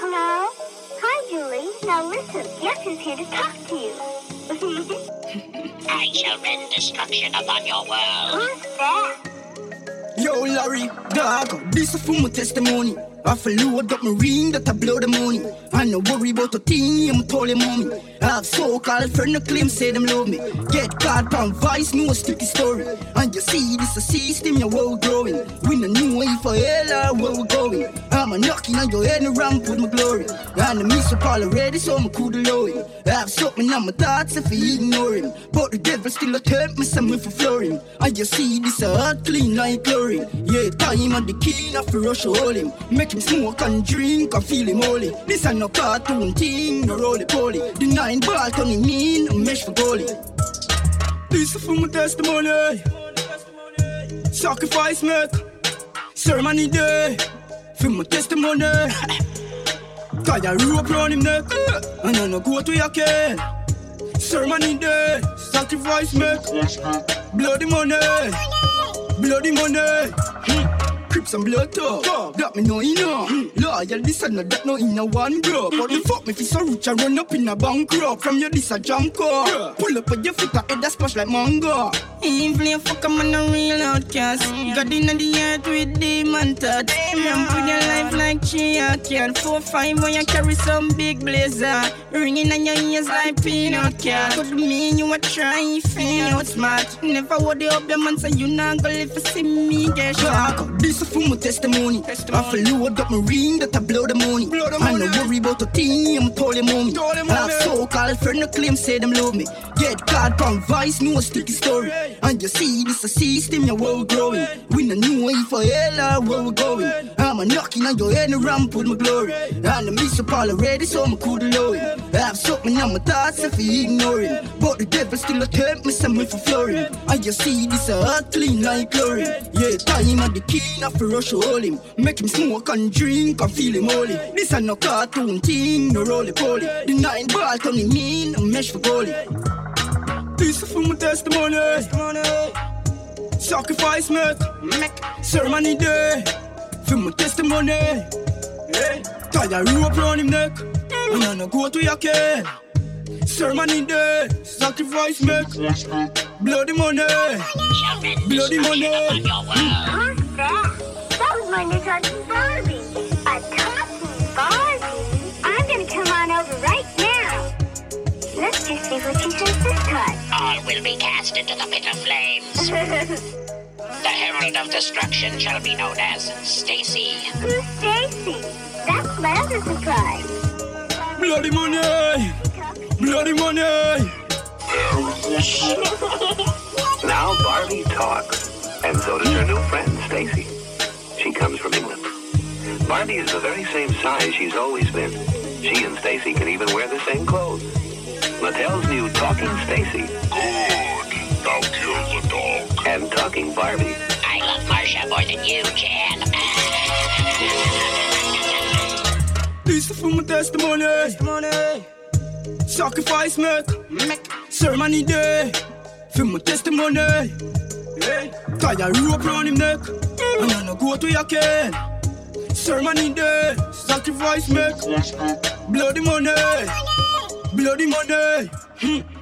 Hello? Hi, Julie. Now listen, Yes's here to talk to you. I shall rend destruction upon your world. Who's that? Yo, Larry, dog, this is for my testimony. I feel load up my ring that I blow the money. I no worry about a thing, I'm totally mommy. I have so-called friend no claim say them love me. Get caught on vice, no sticky story. And you see this a system, your world growing. We no new way for hell or where we going. I'm a knocking on your head and ramp with my glory. And the miss up already, so I'm cool to low. I have something on my thoughts if you ignore him. But the devil still a tempt me something for flooring. And you see this a hard clean like glory. Yeah, time and the key, not for rush hold him. Make him smoke and drink I feel him holy. This ain't no cartoon thing, no roly poly. The nine ball turning mean, a mesh for goalie. This is for my testimony. Sacrifice make ceremony day for my testimony. Tie a rope round him neck and I no go to your care. Ceremony day, sacrifice make bloody money, bloody money. Crips and blood talk. That me know you know. Loyal this and that no in a one group. But the fuck me fi so rich I run up in a bankrupt. From your this a jump car. Pull up on your foot a head that splash like mango. Inflame fuck I'm on a real outcast. Got in the earth with demon touch. Ramp with your life like chia cat. Four five when you carry some big blazer. Ringing on your ears like peanut cat. Could mean you a try feel out smart. Never would up your man say you not gonna live to see me get shot. This is for my testimony. I feel load up my ring that I blow the money. I no worry about a thing, I'm totally mommy. I have so-called friend no claim say them love me. Get caught on vice, no sticky story. And you see this a system, your world growing. We no new way for hell or where we going. I'm a knocking on your head and ramp with my glory. And I miss up already, so I'm cool to low it. I have something on my thoughts if you ignore it. But the devil still a tempt me some for flooring. And you see this a hard clean like glory. Yeah, time and the key, not for rush hold him. Make him smoke and drink and feel him holy. This a no cartoon thing, no roly poly. The nine ball turning mean, a mesh for goalie. This is for my testimony. Sacrifice make, make ceremony day. For my testimony. Hey. Tie a rope round him neck. Mm. And I no go to your care. Ceremony day. Sacrifice make. Bloody money. Shall Bloody money. destruction upon your world. Who's that? That was my new talking Barbie. A talking Barbie? I'm gonna come on over right now. Let's just see what she says this time. All will be cast into the pit of flames. The herald of destruction shall be known as Stacy. Who's Stacy? That's my other surprise. Bloody money. Bloody money. Now Barbie talks, and so does her new friend, Stacy. She comes from England. Barbie is the very same size she's always been. She and Stacy can even wear the same clothes. Mattel's new Talking Stacy and Barbie. I love Marsha more than you, Jan. This is for my testimony. Sacrifice make, make ceremony day. For my testimony. Hey. Tie a rope round him neck. And I no go to your care. Ceremony day. Sacrifice make. Bloody money. Bloody money. Hmm.